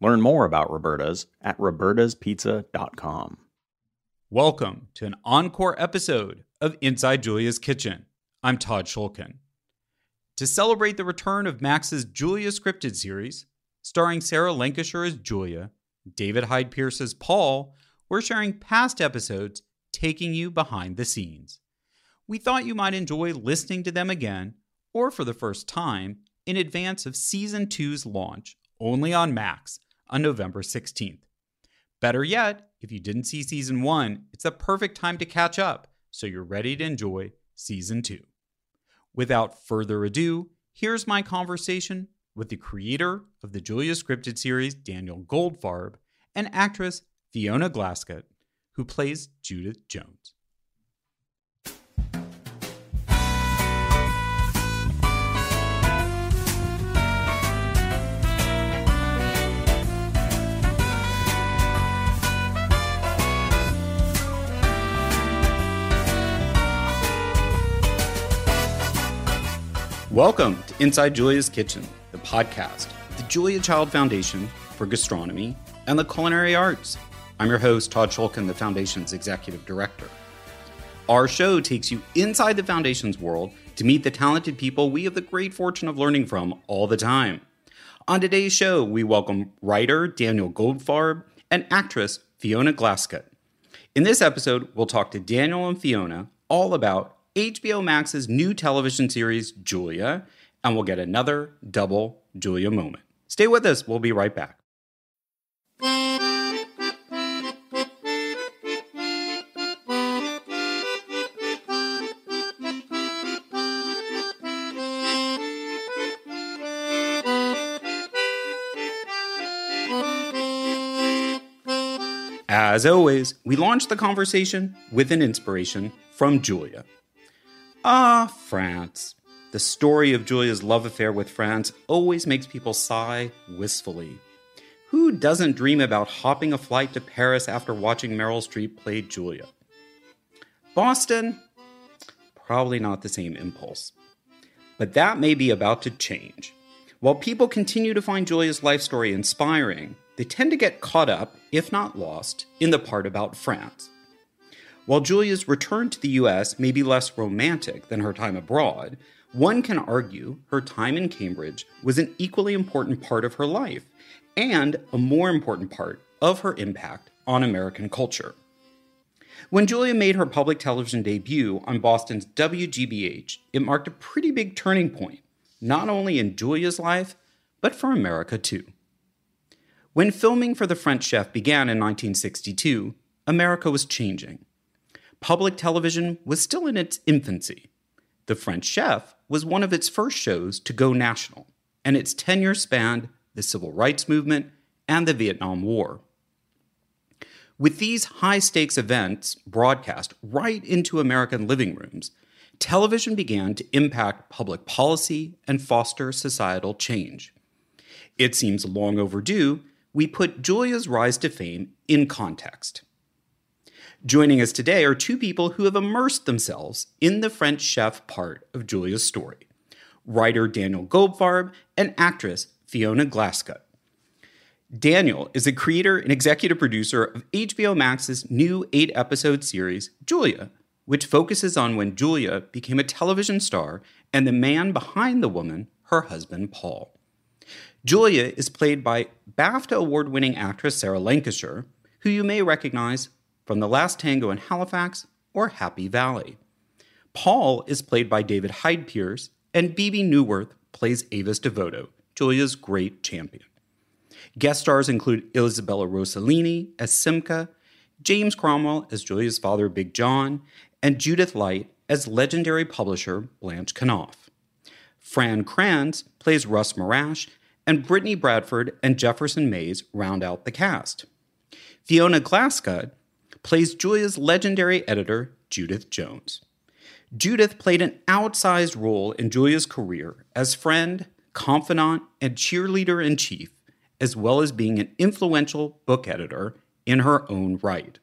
Learn more about Roberta's at robertaspizza.com. Welcome to an encore episode of Inside Julia's Kitchen. I'm Todd Schulkin. To celebrate the return of Max's Julia scripted series, starring Sarah Lancashire as Julia, David Hyde Pierce as Paul, we're sharing past episodes taking you behind the scenes. We thought you might enjoy listening to them again, or for the first time, in advance of Season 2's launch, only on Max on November 16th. Better yet, if you didn't see season one, it's the perfect time to catch up so you're ready to enjoy season two. Without further ado, here's my conversation with the creator of the Julia scripted series, Daniel Goldfarb, and actress Fiona Glascott, who plays Judith Jones. Welcome to Inside Julia's Kitchen, the podcast, the Julia Child Foundation for Gastronomy and the Culinary Arts. I'm your host, Todd Schulkin, the Foundation's Executive Director. Our show takes you inside the Foundation's world to meet the talented people we have the great fortune of learning from all the time. On today's show, we welcome writer Daniel Goldfarb and actress Fiona Glascott. In this episode, we'll talk to Daniel and Fiona all about HBO Max's new television series, Julia, and we'll get another double Julia moment. Stay with us, we'll be right back. As always, we launch the conversation with an inspiration from Julia. Ah, France. The story of Julia's love affair with France always makes people sigh wistfully. Who doesn't dream about hopping a flight to Paris after watching Meryl Streep play Julia? Boston? Probably not the same impulse. But that may be about to change. While people continue to find Julia's life story inspiring, they tend to get caught up, if not lost, in the part about France. While Julia's return to the US may be less romantic than her time abroad, one can argue her time in Cambridge was an equally important part of her life and a more important part of her impact on American culture. When Julia made her public television debut on Boston's WGBH, it marked a pretty big turning point, not only in Julia's life, but for America too. When filming for The French Chef began in 1962, America was changing public television was still in its infancy. The French Chef was one of its first shows to go national, and its tenure spanned the civil rights movement and the Vietnam War. With these high stakes events broadcast right into American living rooms, television began to impact public policy and foster societal change. It seems long overdue we put Julia's rise to fame in context. Joining us today are two people who have immersed themselves in the French chef part of Julia's story writer Daniel Goldfarb and actress Fiona Glascott. Daniel is the creator and executive producer of HBO Max's new eight episode series, Julia, which focuses on when Julia became a television star and the man behind the woman, her husband Paul. Julia is played by BAFTA award winning actress Sarah Lancashire, who you may recognize from The Last Tango in Halifax or Happy Valley. Paul is played by David Hyde Pierce, and Bebe Neuwirth plays Avis Devoto, Julia's great champion. Guest stars include Isabella Rossellini as Simca, James Cromwell as Julia's father, Big John, and Judith Light as legendary publisher Blanche Knopf. Fran Kranz plays Russ Morash, and Brittany Bradford and Jefferson Mays round out the cast. Fiona Glascott plays Julia's legendary editor, Judith Jones. Judith played an outsized role in Julia's career as friend, confidant, and cheerleader in chief, as well as being an influential book editor in her own right.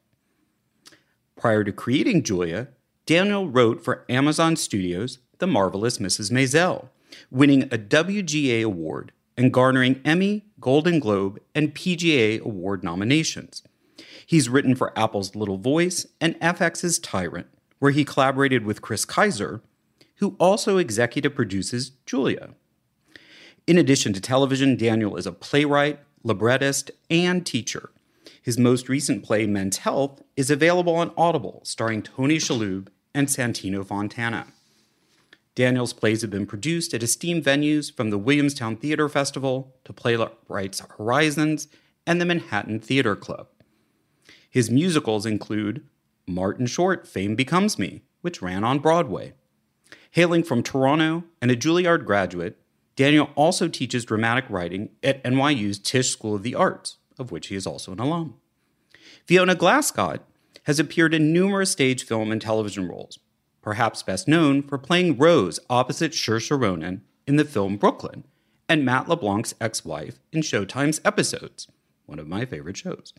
Prior to creating Julia, Daniel wrote for Amazon Studios' The Marvelous Mrs. Maisel, winning a WGA award and garnering Emmy, Golden Globe, and PGA award nominations. He's written for Apple's Little Voice and FX's Tyrant, where he collaborated with Chris Keyser, who also executive produces Julia. In addition to television, Daniel is a playwright, librettist, and teacher. His most recent play, Men's Health, is available on Audible, starring Tony Shalhoub and Santino Fontana. Daniel's plays have been produced at esteemed venues from the Williamstown Theater Festival to Playwrights Horizons and the Manhattan Theater Club. His musicals include Martin Short, Fame Becomes Me, which ran on Broadway. Hailing from Toronto and a Juilliard graduate, Daniel also teaches dramatic writing at NYU's Tisch School of the Arts, of which he is also an alum. Fiona Glascott has appeared in numerous stage, film, and television roles, perhaps best known for playing Rose opposite Saoirse Ronan in the film Brooklyn, and Matt LeBlanc's ex wife in Showtime's Episodes, one of my favorite shows.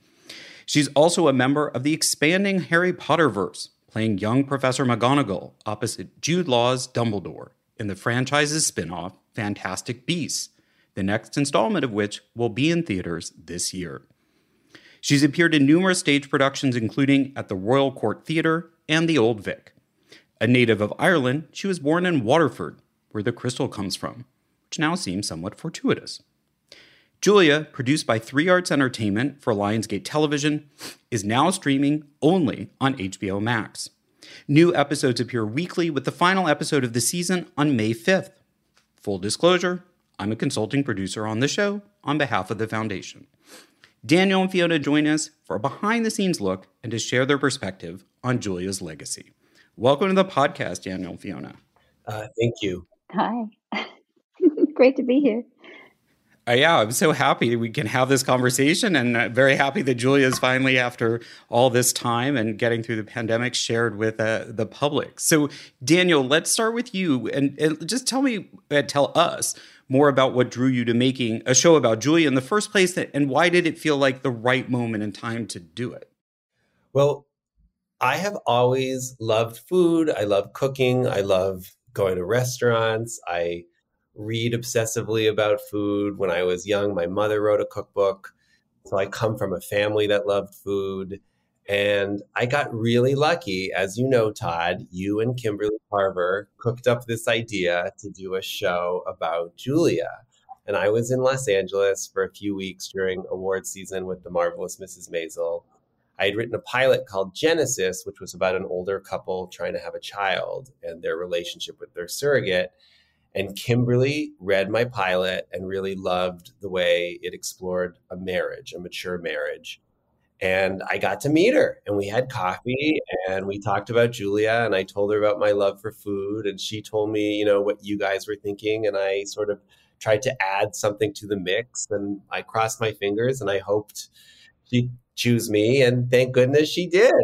She's also a member of the expanding Harry Potter verse, playing young Professor McGonagall opposite Jude Law's Dumbledore in the franchise's spin off Fantastic Beasts, the next installment of which will be in theaters this year. She's appeared in numerous stage productions, including at the Royal Court Theatre and the Old Vic. A native of Ireland, she was born in Waterford, where the crystal comes from, which now seems somewhat fortuitous. Julia, produced by Three Arts Entertainment for Lionsgate Television, is now streaming only on HBO Max. New episodes appear weekly, with the final episode of the season on May 5th. Full disclosure I'm a consulting producer on the show on behalf of the Foundation. Daniel and Fiona join us for a behind the scenes look and to share their perspective on Julia's legacy. Welcome to the podcast, Daniel and Fiona. Uh, thank you. Hi. Great to be here. Uh, yeah, I'm so happy we can have this conversation and uh, very happy that Julia is finally, after all this time and getting through the pandemic, shared with uh, the public. So, Daniel, let's start with you and, and just tell me, uh, tell us more about what drew you to making a show about Julia in the first place and why did it feel like the right moment in time to do it? Well, I have always loved food. I love cooking. I love going to restaurants. I read obsessively about food. When I was young, my mother wrote a cookbook. So I come from a family that loved food. And I got really lucky. As you know, Todd, you and Kimberly Carver cooked up this idea to do a show about Julia. And I was in Los Angeles for a few weeks during award season with the marvelous Mrs. Maisel. I had written a pilot called Genesis, which was about an older couple trying to have a child and their relationship with their surrogate. And Kimberly read my pilot and really loved the way it explored a marriage, a mature marriage. And I got to meet her and we had coffee and we talked about Julia and I told her about my love for food and she told me, you know, what you guys were thinking and I sort of tried to add something to the mix and I crossed my fingers and I hoped she'd choose me and thank goodness she did.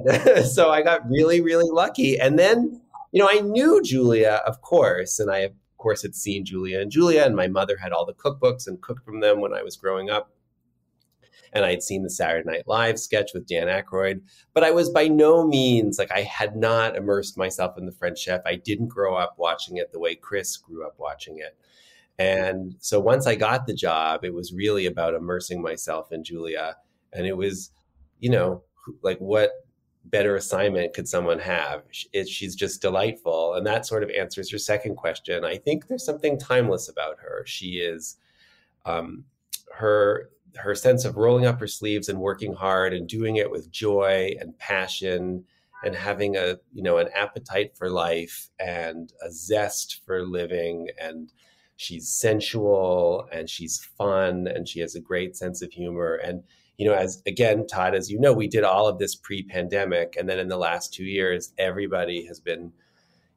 so I got really really lucky and then you know, I knew Julia, of course, and I of course had seen Julie and Julia, and my mother had all the cookbooks and cooked from them when I was growing up. and I had seen the Saturday Night Live sketch with Dan Aykroyd, but I was by no means like I had not immersed myself in the French Chef. I didn't grow up watching it the way Chris grew up watching it. And so once I got the job, it was really about immersing myself in Julia. And it was, you know, like what better assignment could someone have? She's just delightful. And that sort of answers your second question. I think there's something timeless about her. She is, um, her her sense of rolling up her sleeves and working hard and doing it with joy and passion and having a you know an appetite for life and a zest for living and she's sensual and she's fun and she has a great sense of humor and you know as again todd as you know we did all of this pre-pandemic and then in the last two years everybody has been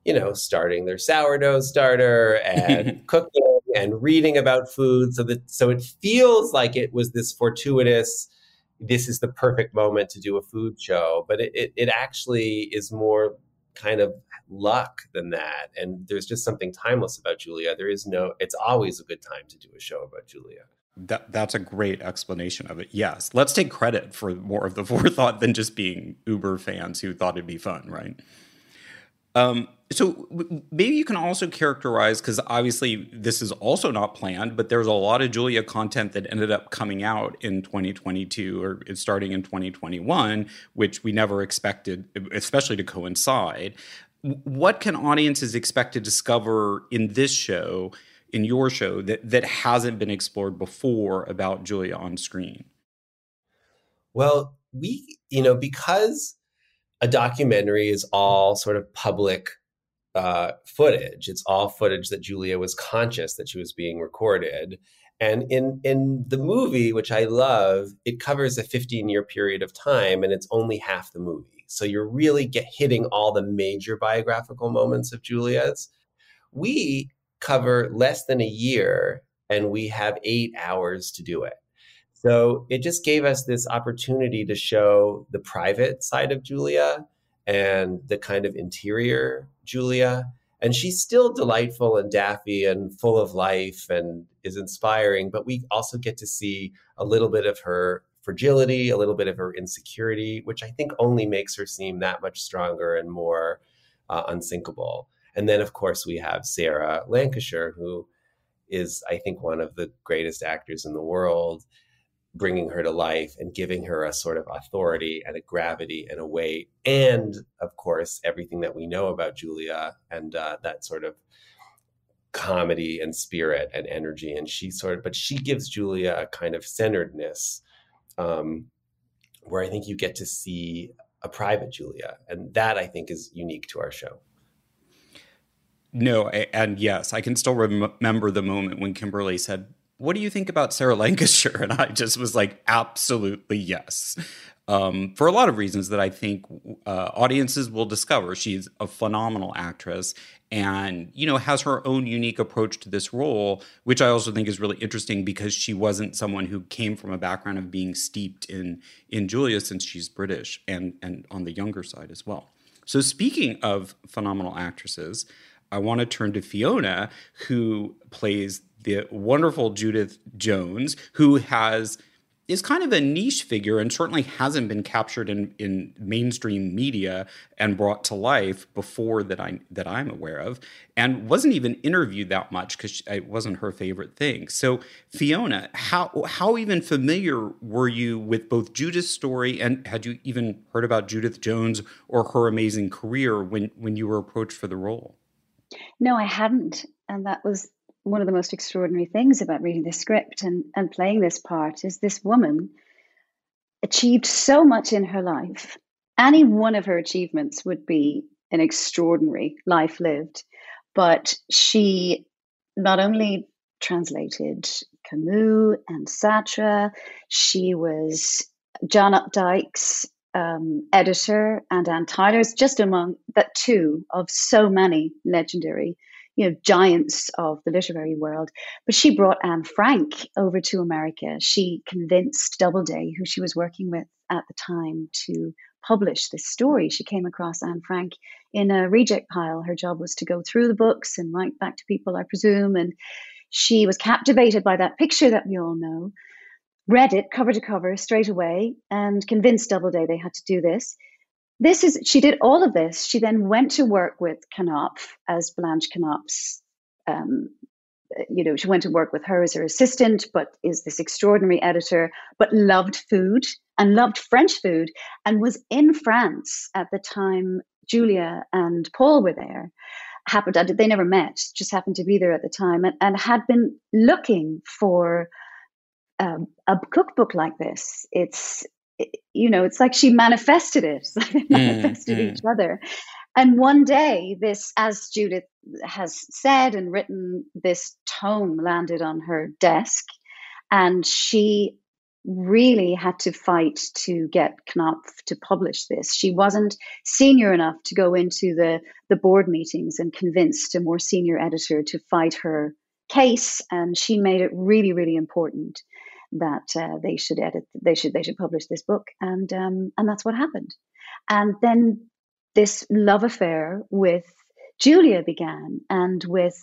you know starting their sourdough starter and cooking and reading about food so that so it feels like it was this fortuitous this is the perfect moment to do a food show but it, it, it actually is more kind of luck than that. And there's just something timeless about Julia. There is no, it's always a good time to do a show about Julia. That, that's a great explanation of it. Yes. Let's take credit for more of the forethought than just being Uber fans who thought it'd be fun, right? Um, so maybe you can also characterize because obviously this is also not planned, but there's a lot of Julia content that ended up coming out in 2022 or starting in 2021, which we never expected, especially to coincide. What can audiences expect to discover in this show, in your show, that that hasn't been explored before about Julia on screen? Well, we, you know, because a documentary is all sort of public uh, footage. It's all footage that Julia was conscious that she was being recorded. And in in the movie, which I love, it covers a 15 year period of time, and it's only half the movie. So you're really get hitting all the major biographical moments of Julia's. We cover less than a year, and we have eight hours to do it. So it just gave us this opportunity to show the private side of Julia and the kind of interior Julia. And she's still delightful and daffy and full of life and is inspiring, but we also get to see a little bit of her fragility, a little bit of her insecurity, which I think only makes her seem that much stronger and more uh, unsinkable. And then, of course, we have Sarah Lancashire, who is, I think, one of the greatest actors in the world bringing her to life and giving her a sort of authority and a gravity and a weight. And of course everything that we know about julia and uh, that sort of comedy and spirit and energy. And she sort of but she gives julia a kind of centeredness um, where i think you get to see a private julia. And that i think is unique to our show no and yes i can still rem- remember the moment when kimberly said what do you think about Sarah Lancashire? And I just was like, absolutely yes. Um, for a lot of reasons that I think uh, audiences will discover. She's a phenomenal actress and, you know, has her own unique approach to this role, which I also think is really interesting because she wasn't someone who came from a background of being steeped in in Julia since she's British and and on the younger side as well. So speaking of phenomenal actresses, I want to turn to Fiona, who plays the wonderful Judith Jones, who has is kind of a niche figure and certainly hasn't been captured in, in mainstream media and brought to life before that I that I'm aware of, and wasn't even interviewed that much because it wasn't her favorite thing. So Fiona, how how even familiar were you with both Judith's story and had you even heard about Judith Jones or her amazing career when when you were approached for the role? No, I hadn't, and that was one of the most extraordinary things about reading this script and, and playing this part is this woman achieved so much in her life. Any one of her achievements would be an extraordinary life lived, but she not only translated Camus and Sartre, she was John Updike's um, editor and Anne is just among that two of so many legendary you know, giants of the literary world. But she brought Anne Frank over to America. She convinced Doubleday, who she was working with at the time, to publish this story. She came across Anne Frank in a reject pile. Her job was to go through the books and write back to people, I presume. And she was captivated by that picture that we all know. Read it cover to cover straight away and convinced Doubleday they had to do this. This is she did all of this. She then went to work with Knopf as Blanche Knopf's um, you know, she went to work with her as her assistant, but is this extraordinary editor, but loved food and loved French food and was in France at the time Julia and Paul were there. Happened, they never met, just happened to be there at the time and, and had been looking for um, a cookbook like this. It's, you know, it's like she manifested it, manifested mm, each mm. other. And one day, this, as Judith has said and written, this tome landed on her desk, and she really had to fight to get Knopf to publish this. She wasn't senior enough to go into the, the board meetings and convince a more senior editor to fight her case, and she made it really, really important that uh, they should edit, they should, they should publish this book, and um, and that's what happened. And then this love affair with Julia began and with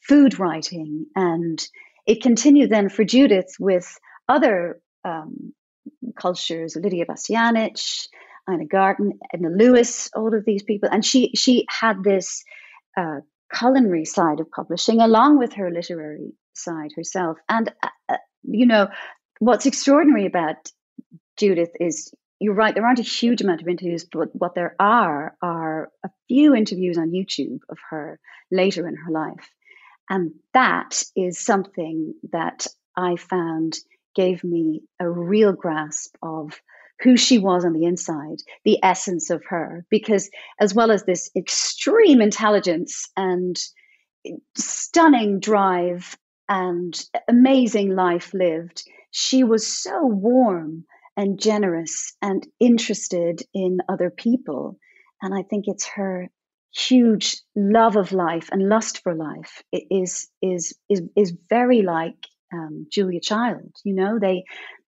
food writing. And it continued then for Judith with other um, cultures, Lidia Bastianich, Ina Garten, Edna Lewis, all of these people. And she, she had this uh, culinary side of publishing along with her literary side herself. And, uh, uh you know, what's extraordinary about Judith is you're right, there aren't a huge amount of interviews, but what there are are a few interviews on YouTube of her later in her life. And that is something that I found gave me a real grasp of who she was on the inside, the essence of her, because as well as this extreme intelligence and stunning drive and amazing life lived, she was so warm and generous and interested in other people. And I think it's her huge love of life and lust for life it is is is is very like um, Julia Child. You know, they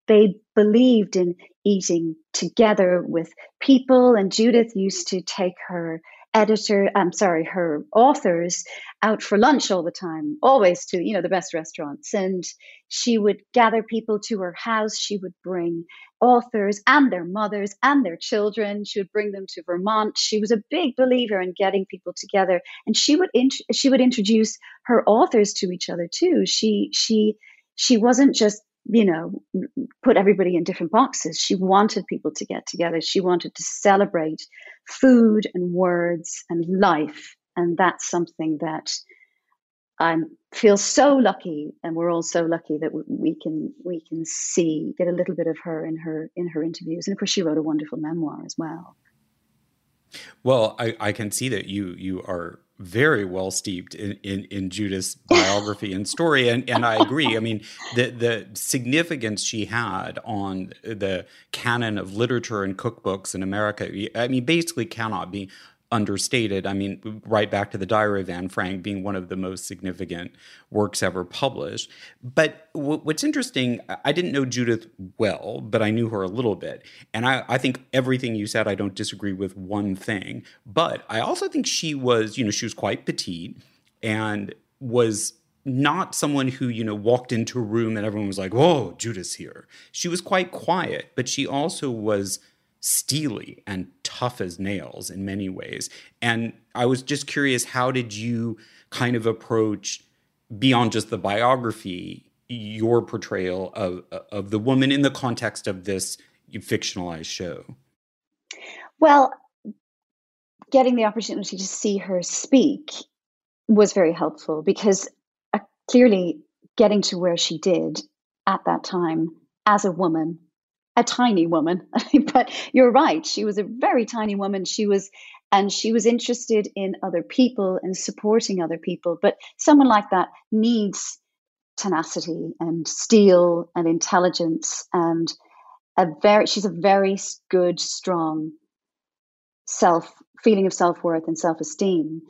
they believed in eating together with people, and Judith used to take her editor, I'm sorry, her authors out for lunch all the time, always to, you know, the best restaurants. And she would gather people to her house. She would bring authors and their mothers and their children. She would bring them to Vermont. She was a big believer in getting people together. And she would, int- she would introduce her authors to each other too. She, she, she wasn't just you know, put everybody in different boxes. She wanted people to get together. She wanted to celebrate food and words and life. And that's something that I feel so lucky, and we're all so lucky that we can we can see get a little bit of her in her in her interviews. And of course, she wrote a wonderful memoir as well. Well, I, I can see that you you are very well steeped in, in, in Judith's biography and story. And, and I agree. I mean, the, the significance she had on the canon of literature and cookbooks in America, I mean, basically cannot be understated. I mean, right back to the Diary of Anne Frank being one of the most significant works ever published. But w- what's interesting, I didn't know Judith well, but I knew her a little bit. And I, I think everything you said, I don't disagree with one thing. But I also think she was, you know, she was quite petite and was not someone who you know walked into a room and everyone was like whoa judith's here she was quite quiet but she also was steely and tough as nails in many ways. And I was just curious, how did you kind of approach beyond just the biography your portrayal of of the woman in the context of this fictionalized show? Well, getting the opportunity to see her speak was very helpful because uh, clearly getting to where she did at that time as a woman a tiny woman, but you're right. She was a very tiny woman. She was, and she was interested in other people and supporting other people. But someone like that needs tenacity and steel and intelligence and a very, she's a very good, strong self feeling of self worth and self esteem.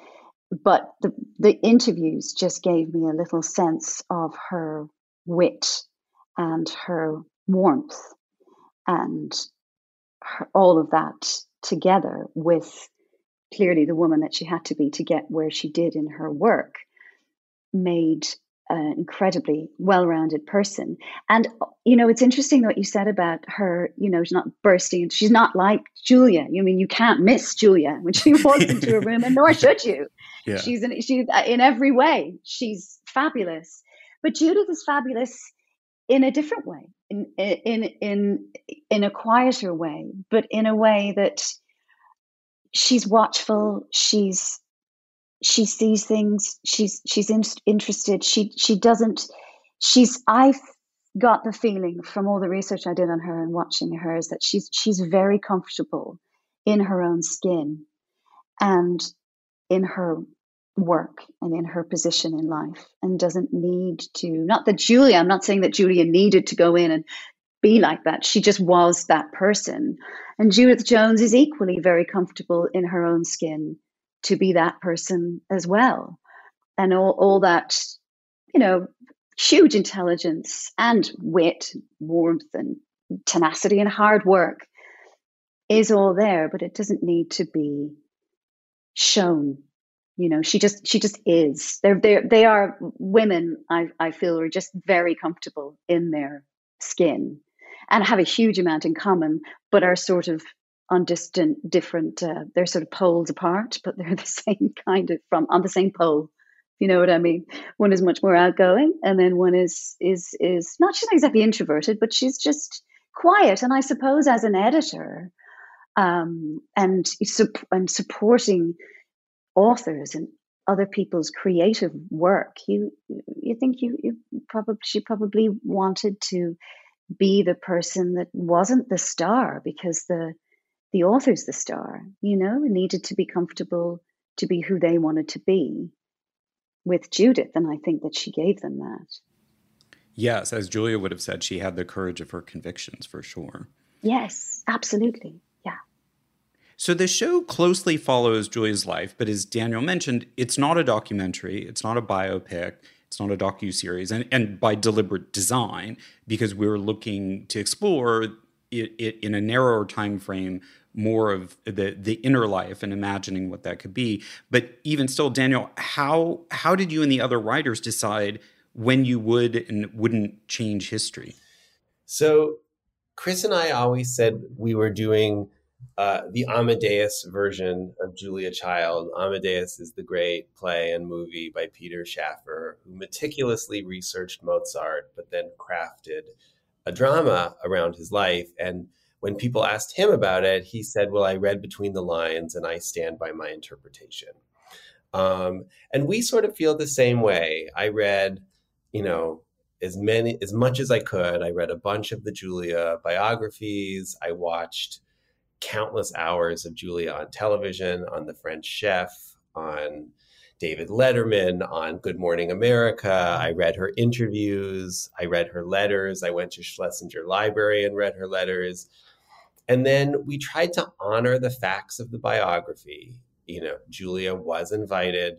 But the, the interviews just gave me a little sense of her wit and her warmth and her, all of that together with clearly the woman that she had to be to get where she did in her work made an incredibly well-rounded person. And you know, it's interesting what you said about her. You know, she's not bursting. She's not like Julia. You I mean you can't miss Julia when she walks into a room, and nor should you. Yeah. She's in she's uh, in every way. She's fabulous. But Judith is fabulous in a different way, in in in in a quieter way, but in a way that she's watchful. She's she sees things. She's she's in, interested. She she doesn't. She's I've got the feeling from all the research I did on her and watching her is that she's she's very comfortable in her own skin and in her work and in her position in life and doesn't need to not that Julia I'm not saying that Julia needed to go in and be like that. She just was that person. And Judith Jones is equally very comfortable in her own skin to be that person as well. And all, all that you know huge intelligence and wit warmth and tenacity and hard work is all there but it doesn't need to be shown you know she just she just is. They're they they are women i i feel are just very comfortable in their skin and have a huge amount in common but are sort of on distant different uh, they're sort of poles apart but they're the same kind of from on the same pole. You know what i mean? One is much more outgoing and then one is is is not she's not exactly introverted but she's just quiet. And i suppose as an editor um, and and supporting authors and other people's creative work, you you think you, you probably she probably wanted to be the person that wasn't the star because the the author's the star, you know, needed to be comfortable to be who they wanted to be with Judith, and I think that she gave them that. Yes, as Julia would have said, she had the courage of her convictions for sure. Yes, absolutely. So the show closely follows Julia's life, but as Daniel mentioned, it's not a documentary, it's not a biopic, it's not a docu series, and, and by deliberate design, because we were looking to explore it, it in a narrower time frame more of the the inner life and imagining what that could be. But even still, Daniel, how how did you and the other writers decide when you would and wouldn't change history? So Chris and I always said we were doing uh, the Amadeus version of Julia Child. Amadeus is the great play and movie by Peter Shaffer, who meticulously researched Mozart, but then crafted a drama around his life. And when people asked him about it, he said, Well, I read between the lines and I stand by my interpretation. Um, and we sort of feel the same way. I read, you know, as many as much as I could. I read a bunch of the Julia biographies. I watched countless hours of Julia on television, on The French Chef, on David Letterman, on Good Morning America. I read her interviews, I read her letters, I went to Schlesinger Library and read her letters. And then we tried to honor the facts of the biography. You know, Julia was invited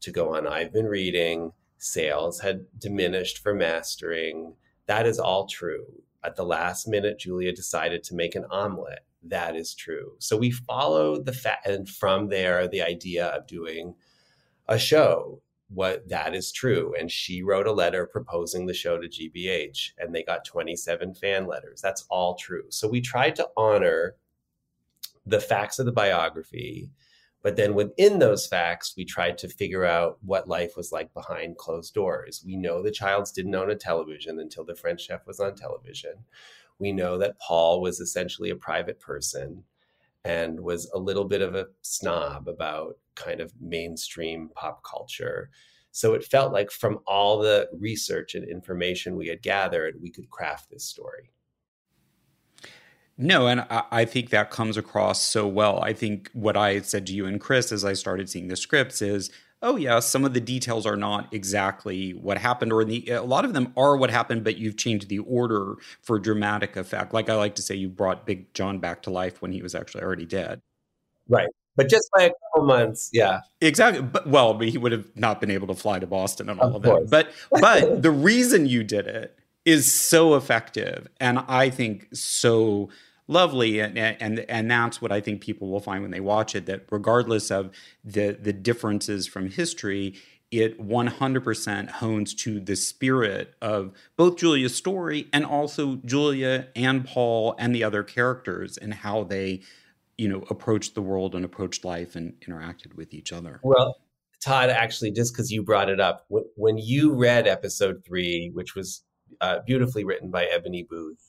to go on I've Been Reading, sales had diminished for mastering. That is all true. At the last minute, Julia decided to make an omelet that is true. So we follow the fact, and from there, the idea of doing a show, what that is true. And she wrote a letter proposing the show to GBH, and they got 27 fan letters. That's all true. So we tried to honor the facts of the biography. But then within those facts, we tried to figure out what life was like behind closed doors. We know the Childs didn't own a television until the French chef was on television we know that Paul was essentially a private person and was a little bit of a snob about kind of mainstream pop culture. So it felt like from all the research and information we had gathered, we could craft this story. No, and I, think that comes across so well. I think what I said to you and Chris as I started seeing the scripts is oh yeah, some of the details are not exactly what happened, or the, a lot of them are what happened, but you've changed the order for dramatic effect. Like I like to say, you brought Big John back to life when he was actually already dead. Right. But just by a couple months, yeah, exactly. But well, but he would have not been able to fly to Boston and all of, of that. But but the reason you did it is so effective, and I think so lovely and, and and that's what I think people will find when they watch it that regardless of the the differences from history it 100% hones to the spirit of both Julia's story and also Julia and Paul and the other characters and how they, you know, approached the world and approached life and interacted with each other. Well, Todd, actually, just because you brought it up, when you read episode three, which was uh, beautifully written by Eboni Booth,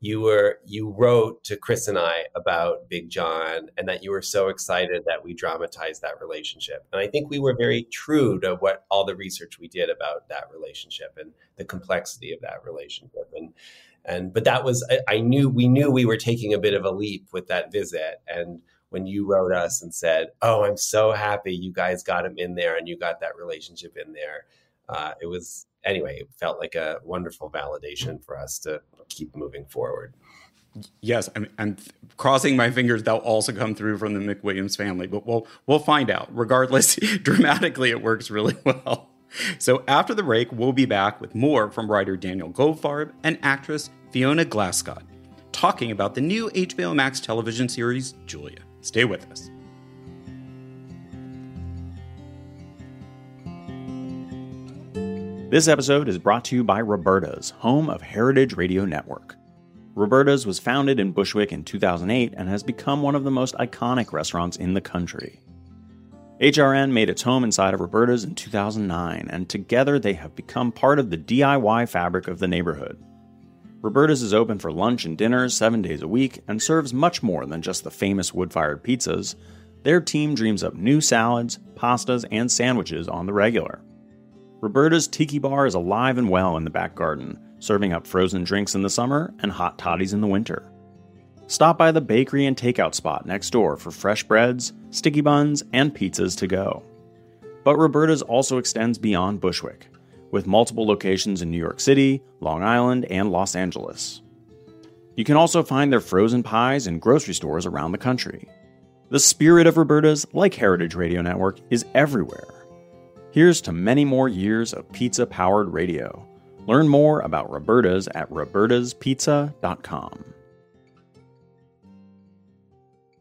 you were you wrote to Chris and I about Big John and that you were so excited that we dramatized that relationship. And I think we were very true to what all the research we did about that relationship and the complexity of that relationship. And and but that was I, I knew we knew we were taking a bit of a leap with that visit. And when you wrote us and said, "Oh, I'm so happy you guys got him in there and you got that relationship in there," uh, it was anyway, it felt like a wonderful validation for us to keep moving forward. Yes, I'm, I'm, crossing my fingers that'll also come through from the McWilliams family, but we'll we'll find out. Regardless, dramatically it works really well. So after the break, we'll be back with more from writer Daniel Goldfarb and actress Fiona Glascott, talking about the new HBO Max television series Julia. Stay with us. This episode is brought to you by Roberta's, home of Heritage Radio Network. Roberta's was founded in Bushwick in 2008 and has become one of the most iconic restaurants in the country. HRN made its home inside of Roberta's in 2009, and together they have become part of the DIY fabric of the neighborhood. Roberta's is open for lunch and dinner seven days a week and serves much more than just the famous wood fired pizzas. Their team dreams up new salads, pastas, and sandwiches on the regular. Roberta's Tiki Bar is alive and well in the back garden, serving up frozen drinks in the summer and hot toddies in the winter. Stop by the bakery and takeout spot next door for fresh breads, sticky buns, and pizzas to go. But Roberta's also extends beyond Bushwick, with multiple locations in New York City, Long Island, and Los Angeles. You can also find their frozen pies in grocery stores around the country. The spirit of Roberta's, like Heritage Radio Network, is everywhere Here's to many more years of pizza powered radio. Learn more about Roberta's at robertaspizza.com.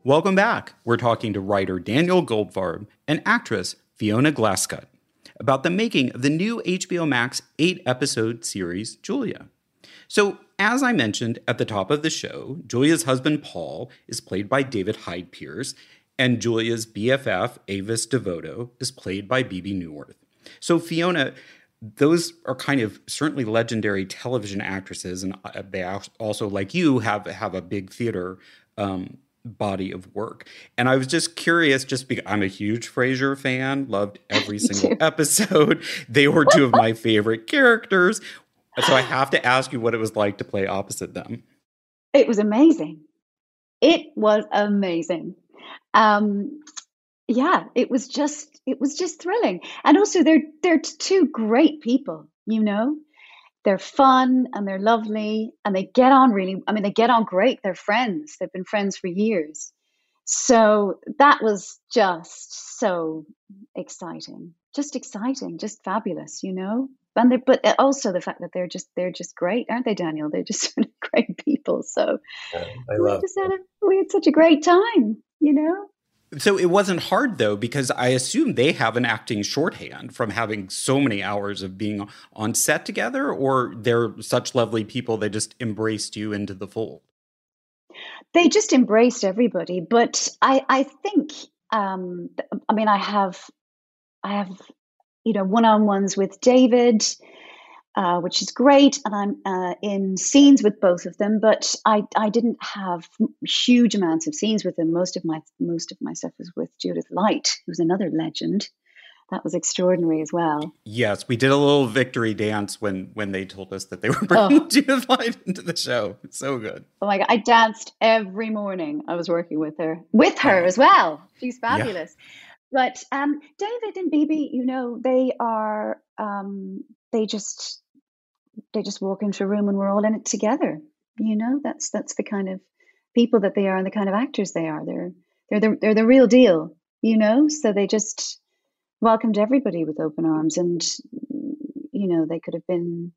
Welcome back. We're talking to writer Daniel Goldfarb and actress Fiona Glascott about the making of the new HBO Max eight episode series, Julia. So, as I mentioned at the top of the show, Julia's husband Paul is played by David Hyde Pierce, and Julia's BFF, Avis Devoto, is played by Bebe Neuwirth. So, Fiona, those are kind of certainly legendary television actresses, and uh, they also, like you, have have a big theater um, body of work. And I was just curious, just because I'm a huge Frasier fan, loved every single episode. They were two of my favorite characters. So I have to ask you what it was like to play opposite them. It was amazing. It was amazing um, yeah, it was just it was just thrilling. And also they're they're two great people, you know. They're fun and they're lovely and they get on really I mean they get on great. They're friends. They've been friends for years. So that was just so exciting. Just exciting, just fabulous, you know? And they, but also the fact that they're just they're just great, aren't they, Daniel? They're just great people. So yeah, I love. We, had a, we had such a great time you know? So it wasn't hard though, because I assume they have an acting shorthand from having so many hours of being on set together, or they're such lovely people they just embraced you into the fold. They just embraced everybody, but I I think um, I mean I have I have you know one on ones with David uh, which is great. And I'm uh, in scenes with both of them, but I, I didn't have huge amounts of scenes with them. Most of my most of my stuff was with Judith Light, who's another legend. That was extraordinary as well. Yes, we did a little victory dance when when they told us that they were bringing oh. Judith Light into the show. So good. Oh my god, I danced every morning. I was working with her, with her as well. She's fabulous. Yeah. But um, David and Bebe, you know, they are um, they just they just walk into a room and we're all in it together. You know, that's that's the kind of people that they are and the kind of actors they are. They're they're the, they're the real deal. You know, so they just welcomed everybody with open arms, and you know they could have been.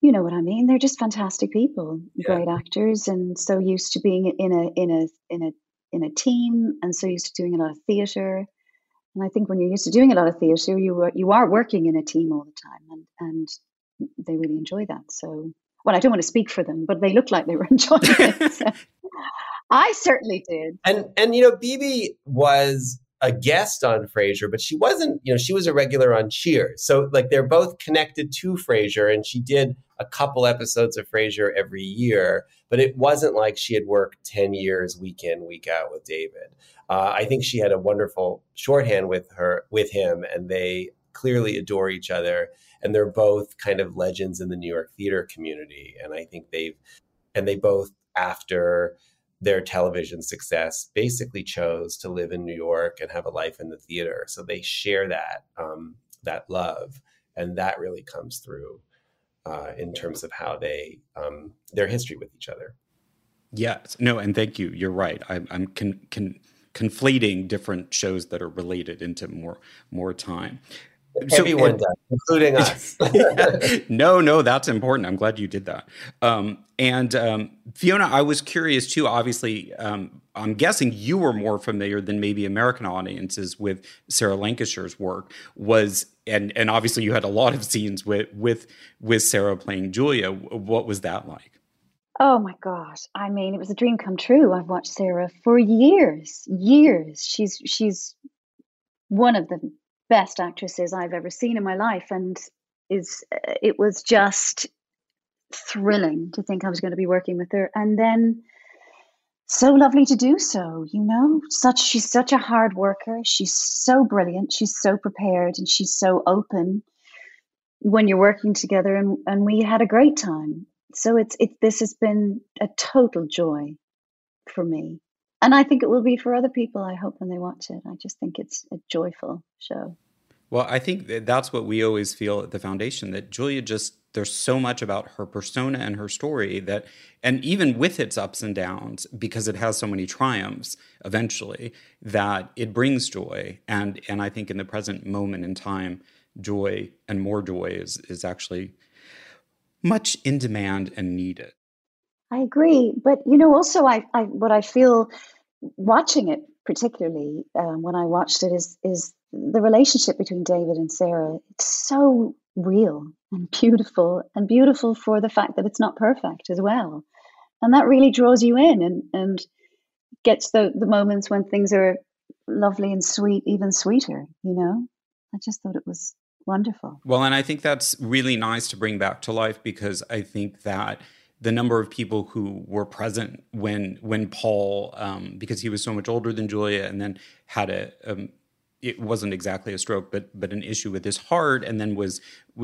You know what I mean? They're just fantastic people, yeah. great actors, and so used to being in a in a in a in a team, and so used to doing a lot of theater And I think when you're used to doing a lot of theatre, you are, you are working in a team all the time, and and they really enjoy that. So, well, I don't want to speak for them, but they looked like they were enjoying it. So. I certainly did. And and you know, Bebe was a guest on Frasier, but she wasn't, you know, she was a regular on Cheers. So like they're both connected to Frasier and she did a couple episodes of Frasier every year, but it wasn't like she had worked 10 years week in, week out with David. Uh, I think she had a wonderful shorthand with her with him and they clearly adore each other and they're both kind of legends in the New York theater community and I think they've and they both after their television success basically chose to live in New York and have a life in the theater. So they share that um, that love, and that really comes through uh, in terms of how they um, their history with each other. Yes, no, and thank you. You're right. I'm, I'm con- con- conflating different shows that are related into more more time. Everyone so, does, including us. no, no, that's important. I'm glad you did that. Um, and um, Fiona, I was curious too. Obviously, um, I'm guessing you were more familiar than maybe American audiences with Sarah Lancashire's work. Was and and obviously you had a lot of scenes with with with Sarah playing Julia. What was that like? Oh my gosh! I mean, it was a dream come true. I've watched Sarah for years, years. She's she's one of the best actresses I've ever seen in my life, and is uh, it was just thrilling to think I was going to be working with her, and then so lovely to do so. You know, such she's such a hard worker. She's so brilliant. She's so prepared, and she's so open when you're working together. And and we had a great time. So it's it. This has been a total joy for me and I think it will be for other people. I hope when they watch it. I just think it's a joyful show. Well, I think that that's what we always feel at the foundation that Julia just there's so much about her persona and her story that and even with its ups and downs because it has so many triumphs eventually that it brings joy and and I think in the present moment in time joy and more joy is is actually much in demand and needed. I agree, but you know also I, I what I feel watching it particularly um, when I watched it is is the relationship between David and Sarah. It's so real and beautiful, and beautiful for the fact that it's not perfect as well, and that really draws you in and and gets the the moments when things are lovely and sweet even sweeter. You know, I just thought it was wonderful. Well, and I think that's really nice to bring back to life because I think that the number of people who were present when when Paul, um, because he was so much older than Julia, and then had a um, it wasn't exactly a stroke, but but an issue with his heart, and then was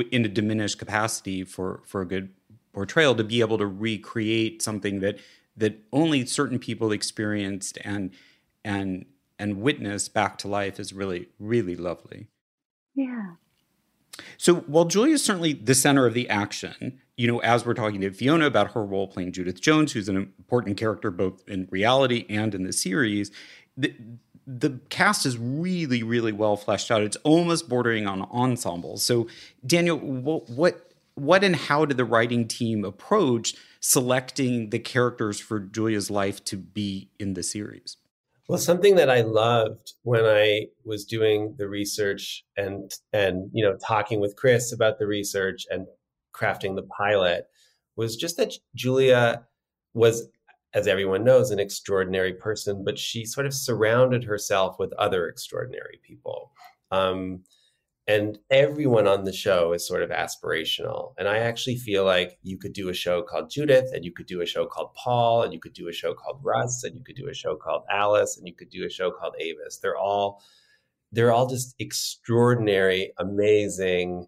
in a diminished capacity for for a good portrayal to be able to recreate something that that only certain people experienced and and and witnessed back to life is really really lovely. Yeah. So while Julia is certainly the center of the action, you know, as we're talking to Fiona about her role playing Judith Jones, who's an important character both in reality and in the series, the, the cast is really, really well fleshed out. It's almost bordering on ensemble. So, Daniel, what, what, what and how did the writing team approach selecting the characters for Julia's life to be in the series? Well, something that I loved when I was doing the research and and you know talking with Chris about the research and crafting the pilot was just that Julia was as everyone knows an extraordinary person, but she sort of surrounded herself with other extraordinary people. Um, and everyone on the show is sort of aspirational. And I actually feel like you could do a show called Judith, and you could do a show called Paul, and you could do a show called Russ, and you could do a show called Alice, and you could do a show called Avis. They're all they're all just extraordinary, amazing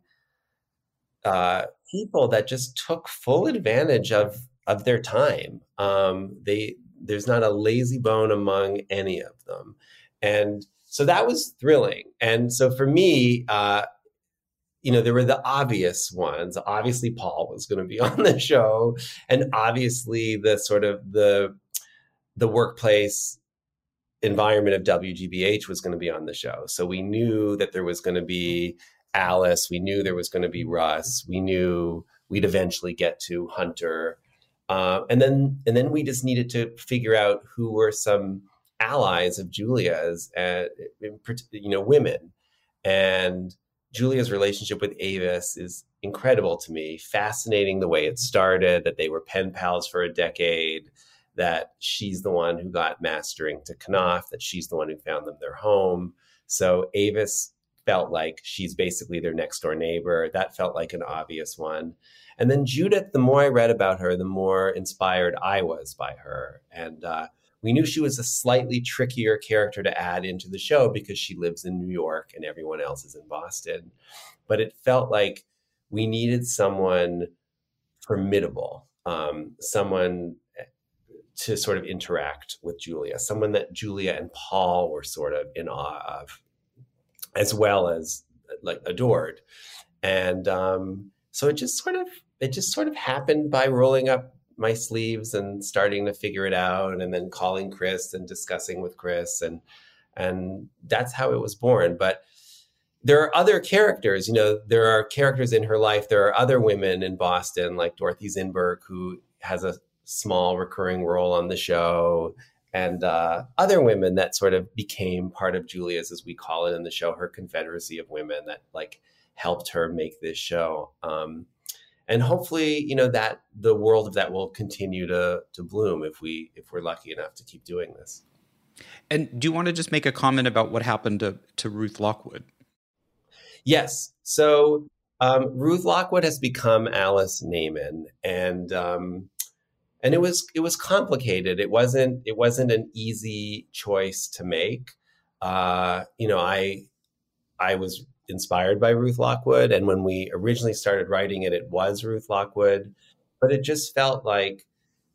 uh, people that just took full advantage of of their time. Um, they there's not a lazy bone among any of them, and so that was thrilling. And so for me, uh, you know, there were the obvious ones. Obviously, Paul was going to be on the show, and obviously the sort of the the workplace environment of WGBH was going to be on the show. So we knew that there was going to be Alice. We knew there was going to be Russ. We knew we'd eventually get to Hunter, uh, and then and then we just needed to figure out who were some allies of Julia's, you know, women. And Julia's relationship with Avis is incredible to me. Fascinating the way it started, that they were pen pals for a decade, that she's the one who got mastering to Knopf, that she's the one who found them their home. So Avis felt like she's basically their next door neighbor. That felt like an obvious one. And then Judith, the more I read about her, the more inspired I was by her. And uh, we knew she was a slightly trickier character to add into the show because she lives in New York and everyone else is in Boston. But it felt like we needed someone formidable, um, someone eh, to sort of interact with Julia, someone that Julia and Paul were sort of in awe of as well as like adored. And um, so it just sort of it just sort of happened by rolling up my sleeves and starting to figure it out, and then calling Chris and discussing with Chris, and and that's how it was born. But there are other characters, you know, there are characters in her life. There are other women in Boston, like Dorothy Zinberg, who has a small recurring role on the show and uh, other women that sort of became part of Julia's, as we call it in the show, her confederacy of women that like helped her make this show. Um, and hopefully, you know that the world of that will continue to to bloom if we if we're lucky enough to keep doing this. And do you want to just make a comment about what happened to to Ruth Lockwood? Yes. So um, Ruth Lockwood has become Alice Naman, and um, and it was it was complicated. It wasn't it wasn't an easy choice to make. Uh, you know, I I was inspired by Ruth Lockwood, and when we originally started writing it, it was Ruth Lockwood, but it just felt like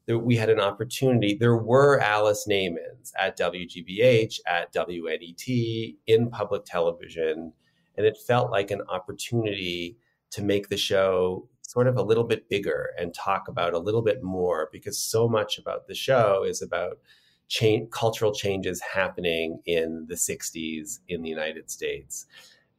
we had an opportunity. There were Alice Namans at WGBH, at WNET, in public television, and it felt like an opportunity to make the show sort of a little bit bigger and talk about a little bit more because so much about the show is about change, cultural changes happening in the 60s in the United States.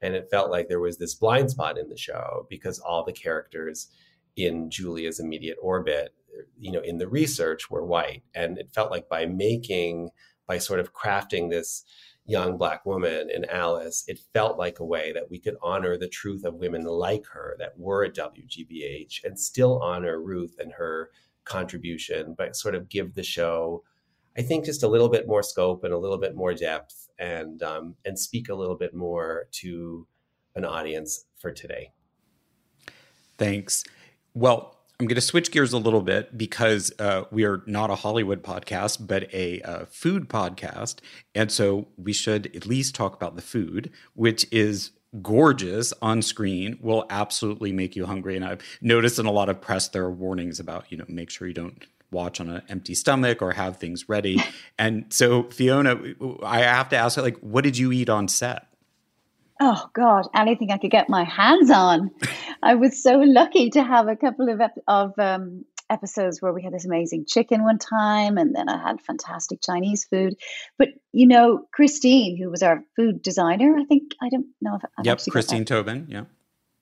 And it felt like there was this blind spot in the show because all the characters in Julia's immediate orbit, you know, in the research were white. And it felt like by making, by sort of crafting this young black woman in Alice, it felt like a way that we could honor the truth of women like her that were at WGBH and still honor Ruth and her contribution, but sort of give the show, I think, just a little bit more scope and a little bit more depth and um, and speak a little bit more to an audience for today. Thanks. Well, I'm going to switch gears a little bit because uh, we are not a Hollywood podcast, but a uh, food podcast. And so we should at least talk about the food, which is gorgeous on screen, will absolutely make you hungry. And I've noticed in a lot of press, there are warnings about, you know, make sure you don't watch on an empty stomach or have things ready. and so, Fiona, I have to ask, like, what did you eat on set? Oh God, anything I could get my hands on. I was so lucky to have a couple of ep- of um, episodes where we had this amazing chicken one time, and then I had fantastic Chinese food. But you know, Christine, who was our food designer, I think I don't know if I've yep, Christine Tobin, yeah,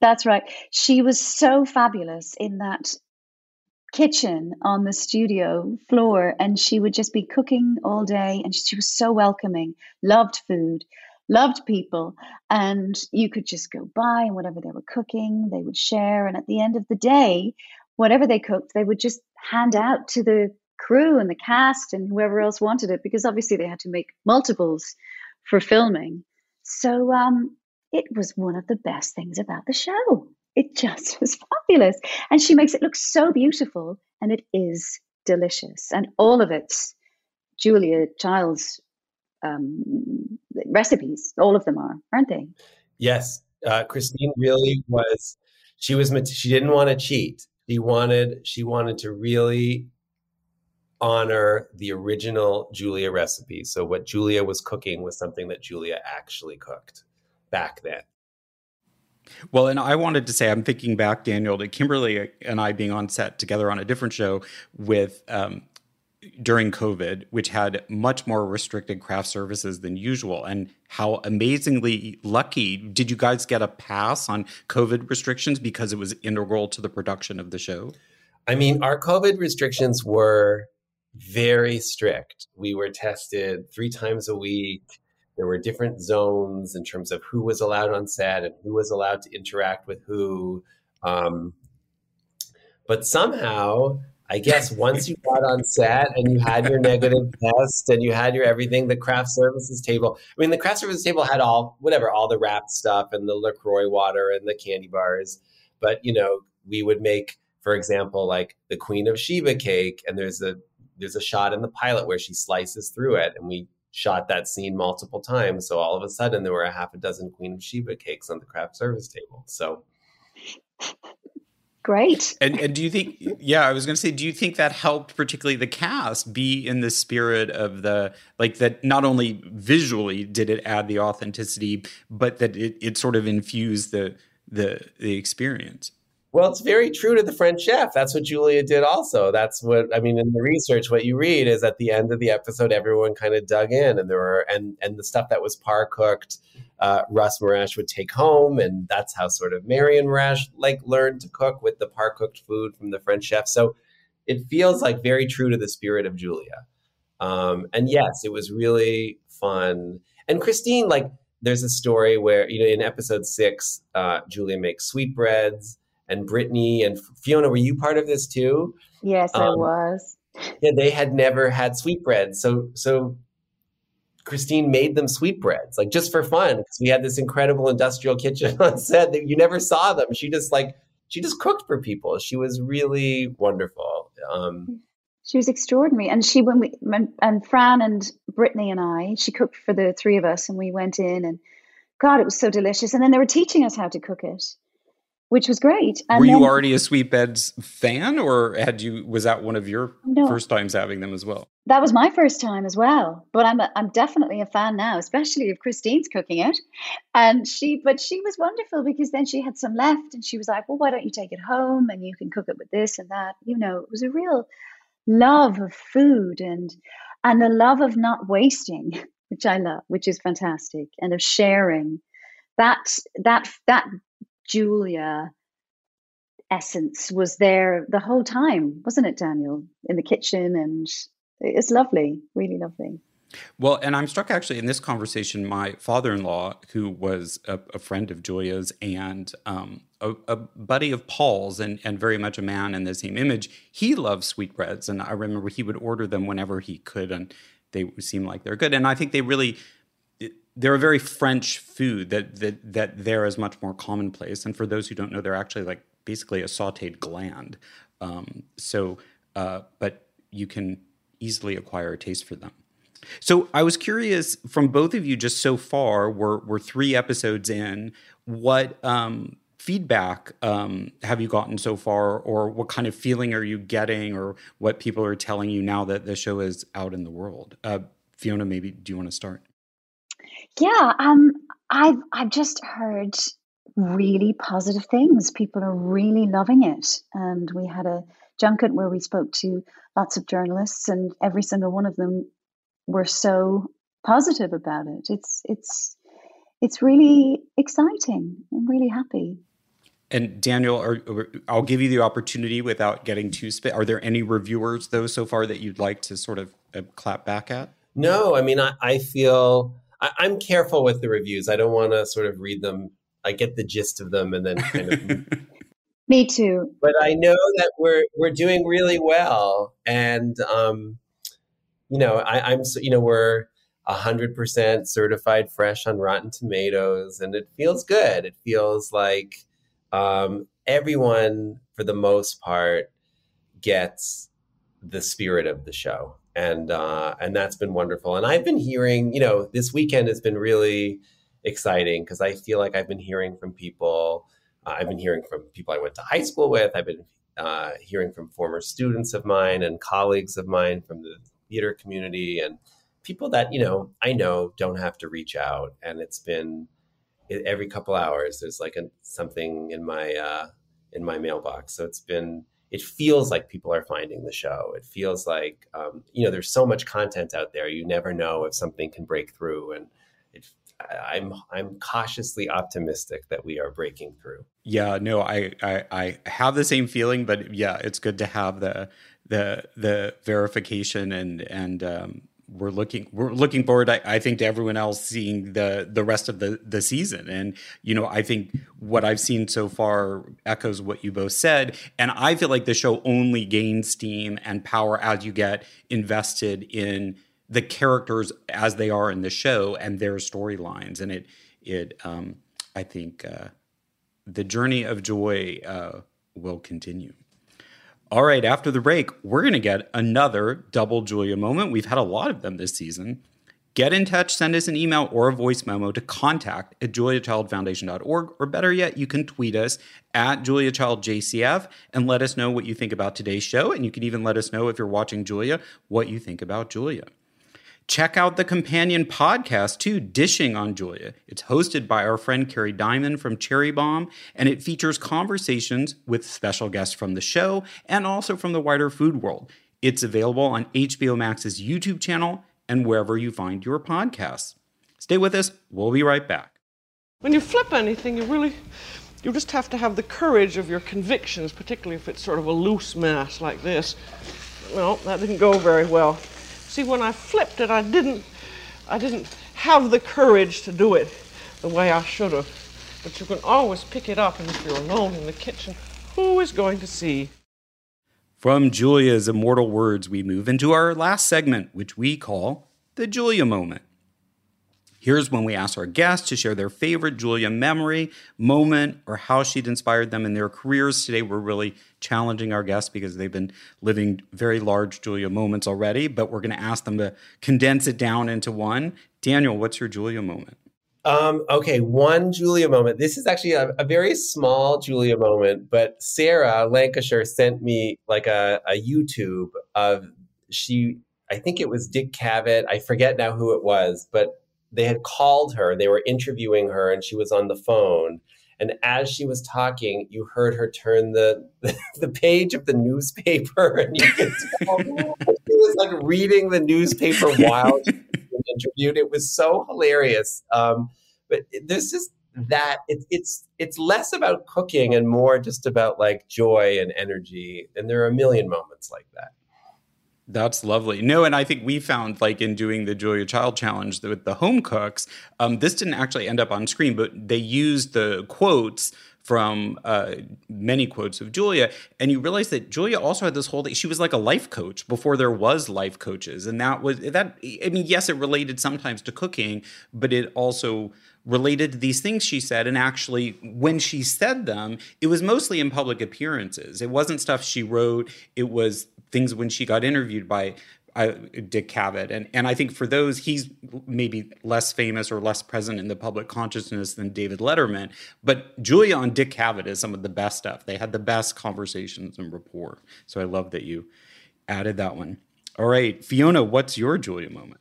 that's right. She was so fabulous in that kitchen on the studio floor, and she would just be cooking all day, and she was so welcoming, loved food loved people and you could just go by and whatever they were cooking they would share and at the end of the day whatever they cooked they would just hand out to the crew and the cast and whoever else wanted it because obviously they had to make multiples for filming. So um, it was one of the best things about the show. It just was fabulous. And she makes it look so beautiful and it is delicious. And all of it julia child's um, recipes. All of them are, aren't they? Yes, uh, Christine really was. She was. She didn't want to cheat. She wanted. She wanted to really honor the original Julia recipe. So what Julia was cooking was something that Julia actually cooked back then. Well, and I wanted to say, I'm thinking back, Daniel, to Kimberly and I being on set together on a different show with um, during COVID, which had much more restricted craft services than usual, and how amazingly lucky did you guys get a pass on COVID restrictions because it was integral to the production of the show? I mean, our COVID restrictions were very strict. We were tested three times a week. There were different zones in terms of who was allowed on set and who was allowed to interact with who. Um, but somehow, I guess once you got on set and you had your negative test and you had your everything, the craft services table. I mean, the craft services table had all whatever, all the wrapped stuff and the Lacroix water and the candy bars. But you know, we would make, for example, like the Queen of Sheba cake, and there's a there's a shot in the pilot where she slices through it, and we shot that scene multiple times. So all of a sudden, there were a half a dozen Queen of Sheba cakes on the craft service table. So great. And, and do you think? Yeah, I was going to say, do you think that helped, particularly the cast, be in the spirit of the like that? Not only visually did it add the authenticity, but that it, it sort of infused the the the experience. Well, it's very true to the French chef. That's what Julia did also. That's what I mean in the research what you read is at the end of the episode everyone kind of dug in and there were and and the stuff that was par cooked uh, Russ Morash would take home and that's how sort of Marion Morash like learned to cook with the par cooked food from the French chef. So it feels like very true to the spirit of Julia. Um, and yes, it was really fun. And Christine like there's a story where you know in episode 6 uh, Julia makes sweetbreads and Brittany and Fiona, were you part of this too? Yes, um, I was. Yeah, they had never had sweetbreads, so so Christine made them sweetbreads, like just for fun, because we had this incredible industrial kitchen on set that you never saw them. She just like she just cooked for people. She was really wonderful. Um, she was extraordinary, and she when we and Fran and Brittany and I, she cooked for the three of us, and we went in and God, it was so delicious. And then they were teaching us how to cook it which was great. And Were then, you already a Sweetbreads fan, or had you? Was that one of your no, first times having them as well? That was my first time as well. But I'm a, I'm definitely a fan now, especially if Christine's cooking it. And she, but she was wonderful because then she had some left, and she was like, "Well, why don't you take it home and you can cook it with this and that?" You know, it was a real love of food and and the love of not wasting, which I love, which is fantastic, and of sharing. That that that Julia essence was there the whole time, wasn't it, Daniel? In the kitchen, and it's lovely, really lovely. Well, and I'm struck actually in this conversation. My father-in-law, who was a, a friend of Julia's and um, a, a, buddy of Paul's, and and very much a man in the same image, he loves sweetbreads, and I remember he would order them whenever he could, and they seem like they're good. And I think they really they're a very French food that that that there is much more commonplace. And for those who don't know, they're actually like basically a sautéed gland. Um, so, uh, but you can easily acquire a taste for them. So I was curious from both of you just so far. We're we're three episodes in. What um, feedback um, have you gotten so far, or what kind of feeling are you getting, or what people are telling you now that the show is out in the world? Uh, Fiona, maybe do you want to start? Yeah, um, I've I've just heard really positive things. People are really loving it, and we had a junket where we spoke to lots of journalists, and every single one of them were so positive about it. It's it's it's really exciting. I'm really happy. And Daniel, are, I'll give you the opportunity without getting too spit. Are there any reviewers though so far that you'd like to sort of uh, clap back at? No, I mean I, I feel I, am careful with the reviews. I don't want to sort of read them. I get the gist of them and then kind of. Me too. But I know that we're we're doing really well, and um, you know, I, I'm you know we're hundred percent certified fresh on Rotten Tomatoes, and it feels good. It feels like um, everyone, for the most part, gets the spirit of the show and uh, and that's been wonderful. And I've been hearing, you know, this weekend has been really exciting because I feel like I've been hearing from people. Uh, I've been hearing from people I went to high school with. I've been uh, hearing from former students of mine and colleagues of mine from the theater community and people that you know I know don't have to reach out. And it's been every couple hours there's like a, something in my uh, in my mailbox. So it's been it feels like people are finding the show. It feels like um, you know there's so much content out there. You never know if something can break through, and it, I'm I'm cautiously optimistic that we are breaking through. Yeah, no, I, I I have the same feeling, but yeah, it's good to have the the the verification and and um, we're looking we're looking forward I, I, think to everyone else seeing the the rest of the the season. And you know i think what i've seen so far echoes what you both said. And i feel like the show only gains steam and power as you get invested in the characters as they are in the show and their storylines. And it it um i think uh the journey of joy uh will continue all right, after the break, we're going to get another double Julia moment. We've had a lot of them this season. Get in touch, send us an email or a voice memo to contact at juliachildfoundation.org, or better yet, you can tweet us at juliachildjcf and let us know what you think about today's show. And you can even let us know if you're watching Julia what you think about Julia. Check out the companion podcast too, Dishing on Julia. It's hosted by our friend Kerry Diamond from Cherry Bombe, and it features conversations with special guests from the show and also from the wider food world. It's available on HBO Max's YouTube channel and wherever you find your podcasts. Stay with us. We'll be right back. When you flip anything, you really you just have to have the courage of your convictions, particularly if it's sort of a loose mass like this. Well, that didn't go very well. See, when I flipped it, I didn't, I didn't have the courage to do it the way I should have. But you can always pick it up, and if you're alone in the kitchen, who is going to see? From Julia's immortal words, we move into our last segment, which we call the Julia moment. Here's when we ask our guests to share their favorite Julia memory, moment, or how she'd inspired them in their careers. Today, we're really challenging our guests because they've been living very large Julia moments already, but we're going to ask them to condense it down into one. Daniel, what's your Julia moment? Um, okay, one Julia moment. This is actually a, a, very small Julia moment, but Sarah Lancashire sent me like a, a YouTube of she, I think it was Dick Cavett. I forget now who it was, but they had called her, they were interviewing her, and she was on the phone. And as she was talking, you heard her turn the the page of the newspaper, and you could tell she was like reading the newspaper while she was interviewed. It was so hilarious. Um, but this is that it, it's it's less about cooking and more just about like joy and energy. And there are a million moments like that. That's lovely. No, and I think we found like in doing the Julia Child challenge with the home cooks, um, this didn't actually end up on screen, but they used the quotes from uh, many quotes of Julia, and you realize that Julia also had this whole thing. She was like a life coach before there was life coaches, and that was that. I mean, yes, it related sometimes to cooking, but it also related to these things she said. And actually, when she said them, it was mostly in public appearances. It wasn't stuff she wrote. It was things when she got interviewed by uh, Dick Cavett. And, and I think for those, he's maybe less famous or less present in the public consciousness than David Letterman. But Julia on Dick Cavett is some of the best stuff. They had the best conversations and rapport. So I love that you added that one. All right, Fiona, what's your Julia moment?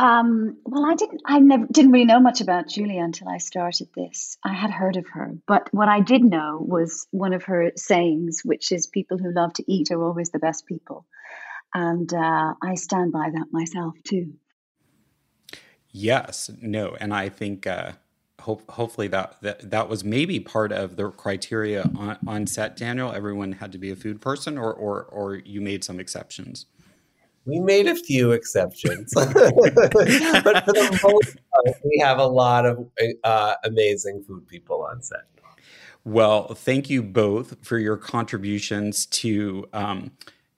Um, well, I didn't. I never didn't really know much about Julia until I started this. I had heard of her, but what I did know was one of her sayings, which is "People who love to eat are always the best people," and uh, I stand by that myself too. Yes, no, and I think uh, hope hopefully that, that that was maybe part of the criteria on, on set. Daniel, everyone had to be a food person, or or or you made some exceptions. We made a few exceptions, but for the most part, we have a lot of uh, amazing food people on set. Well, thank you both for your contributions to um,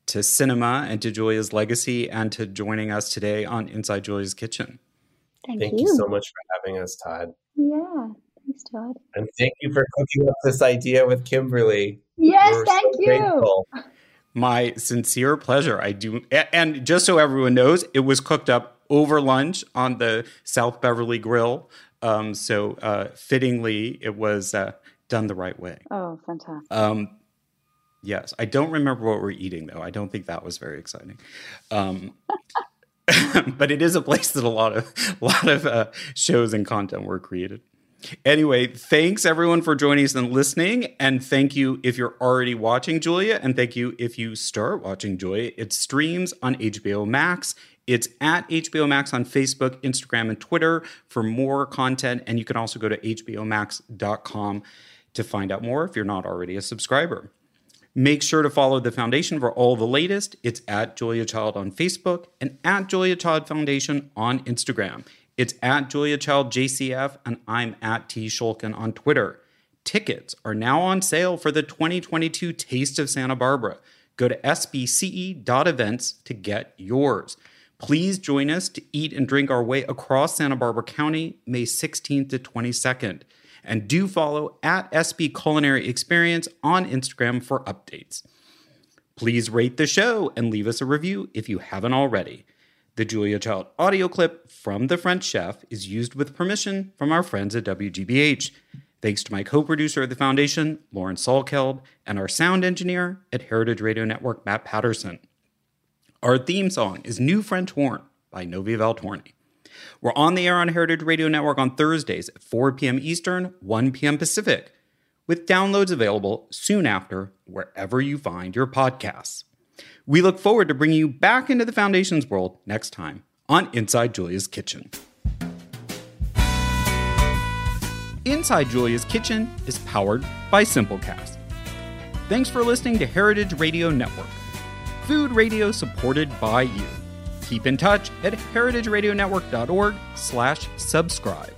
to cinema and to Julia's legacy, and to joining us today on Inside Julia's Kitchen. Thank, thank you. you so much for having us, Todd. Yeah, thanks, Todd. And thank you for cooking up this idea with Kimberly. Yes, We're thank so you. Grateful. My sincere pleasure. I do. And just so everyone knows, it was cooked up over lunch on the South Beverly Grill. Um, so uh, fittingly, it was uh, done the right way. Oh, fantastic. Um, yes. I don't remember what we're eating, though. I don't think that was very exciting. Um, but it is a place that a lot of a lot of uh, shows and content were created. Anyway, thanks everyone for joining us and listening. And thank you if you're already watching Julia. And thank you if you start watching Julia. It streams on HBO Max. It's at HBO Max on Facebook, Instagram, and Twitter for more content. And you can also go to HBOMax.com to find out more if you're not already a subscriber. Make sure to follow the foundation for all the latest. It's at Julia Child on Facebook and at Julia Child Foundation on Instagram. It's at Julia Child JCF and I'm at T Schulkin on Twitter. Tickets are now on sale for the 2022 Taste of Santa Barbara. Go to sbce.events to get yours. Please join us to eat and drink our way across Santa Barbara County May 16th to 22nd. And do follow at SB Culinary Experience on Instagram for updates. Please rate the show and leave us a review if you haven't already. The Julia Child audio clip from The French Chef is used with permission from our friends at WGBH. Thanks to my co producer at the Foundation, Lauren Salkeld, and our sound engineer at Heritage Radio Network, Matt Patterson. Our theme song is New French Horn by Novi Valtorni. We're on the air on Heritage Radio Network on Thursdays at 4 p.m. Eastern, 1 p.m. Pacific, with downloads available soon after wherever you find your podcasts. We look forward to bringing you back into the Foundation's world next time on Inside Julia's Kitchen. Inside Julia's Kitchen is powered by Simplecast. Thanks for listening to Heritage Radio Network, food radio supported by you. Keep in touch at heritageradionetwork.org slash subscribe.